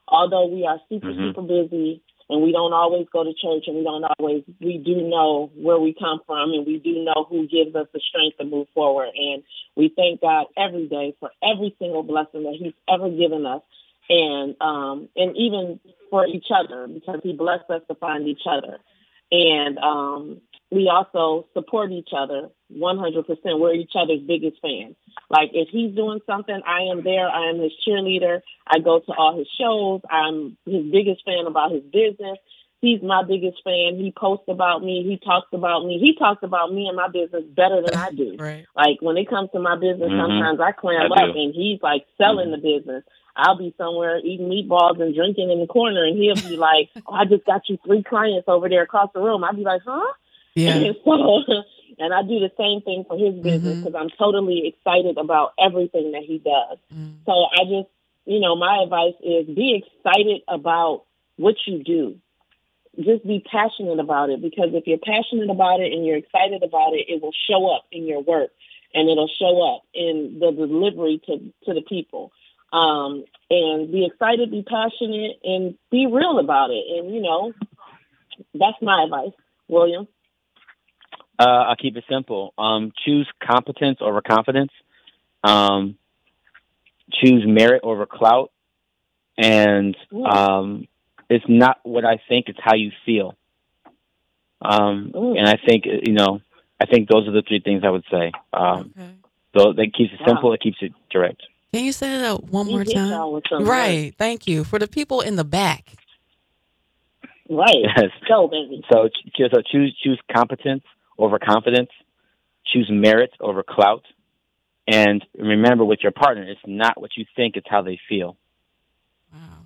although we are super mm-hmm. super busy and we don't always go to church and we don't always we do know where we come from and we do know who gives us the strength to move forward. And we thank God every day for every single blessing that He's ever given us and um and even for each other because He blessed us to find each other and um, we also support each other 100%. We're each other's biggest fans. Like if he's doing something, I am there. I am his cheerleader. I go to all his shows. I'm his biggest fan about his business. He's my biggest fan. He posts about me. He talks about me. He talks about me and my business better than I do. right. Like when it comes to my business, mm-hmm. sometimes I clam I up and he's like selling mm-hmm. the business. I'll be somewhere eating meatballs and drinking in the corner, and he'll be like, oh, "I just got you three clients over there across the room." I'd be like, "Huh?" Yeah. And so, and I do the same thing for his business because mm-hmm. I'm totally excited about everything that he does. Mm. So I just, you know, my advice is be excited about what you do. Just be passionate about it because if you're passionate about it and you're excited about it, it will show up in your work and it'll show up in the delivery to to the people. Um, and be excited, be passionate, and be real about it. And you know, that's my advice, William. Uh, I'll keep it simple. Um, choose competence over confidence. Um, choose merit over clout. And um, it's not what I think; it's how you feel. Um, and I think you know, I think those are the three things I would say. Um, okay. So that keeps it simple. Wow. It keeps it direct. Can you say that one more time? Right. Thank you for the people in the back. Right. Yes. So busy. So, so choose choose competence over confidence. Choose merit over clout. And remember, with your partner, it's not what you think; it's how they feel. Wow.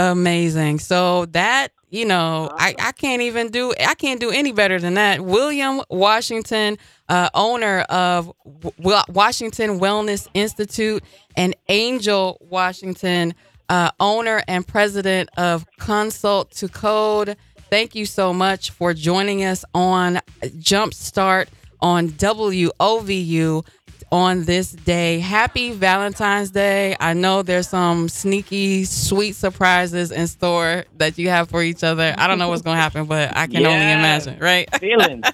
Amazing. So that you know, I, I can't even do I can't do any better than that. William Washington, uh, owner of w- Washington Wellness Institute, and Angel Washington, uh, owner and president of Consult to Code. Thank you so much for joining us on Jumpstart on WOVU on this day. Happy Valentine's Day. I know there's some sneaky, sweet surprises in store that you have for each other. I don't know what's going to happen, but I can yeah. only imagine, right? feelings.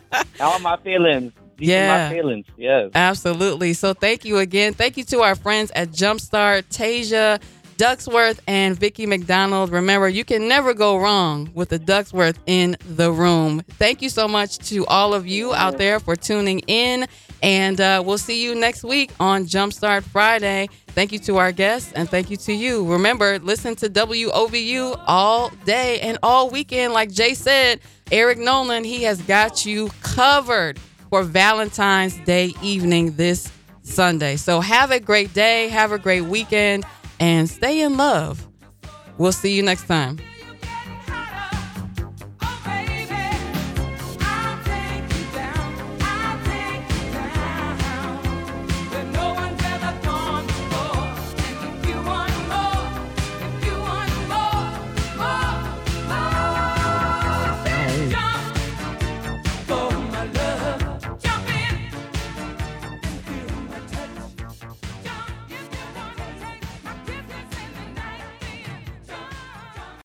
All my feelings. These yeah. my feelings. Yes. Absolutely. So thank you again. Thank you to our friends at Jumpstart, Tasia, Ducksworth and Vicki McDonald. Remember, you can never go wrong with the Ducksworth in the room. Thank you so much to all of you out there for tuning in. And uh, we'll see you next week on Jumpstart Friday. Thank you to our guests and thank you to you. Remember, listen to WOVU all day and all weekend. Like Jay said, Eric Nolan, he has got you covered for Valentine's Day evening this Sunday. So have a great day. Have a great weekend and stay in love. We'll see you next time.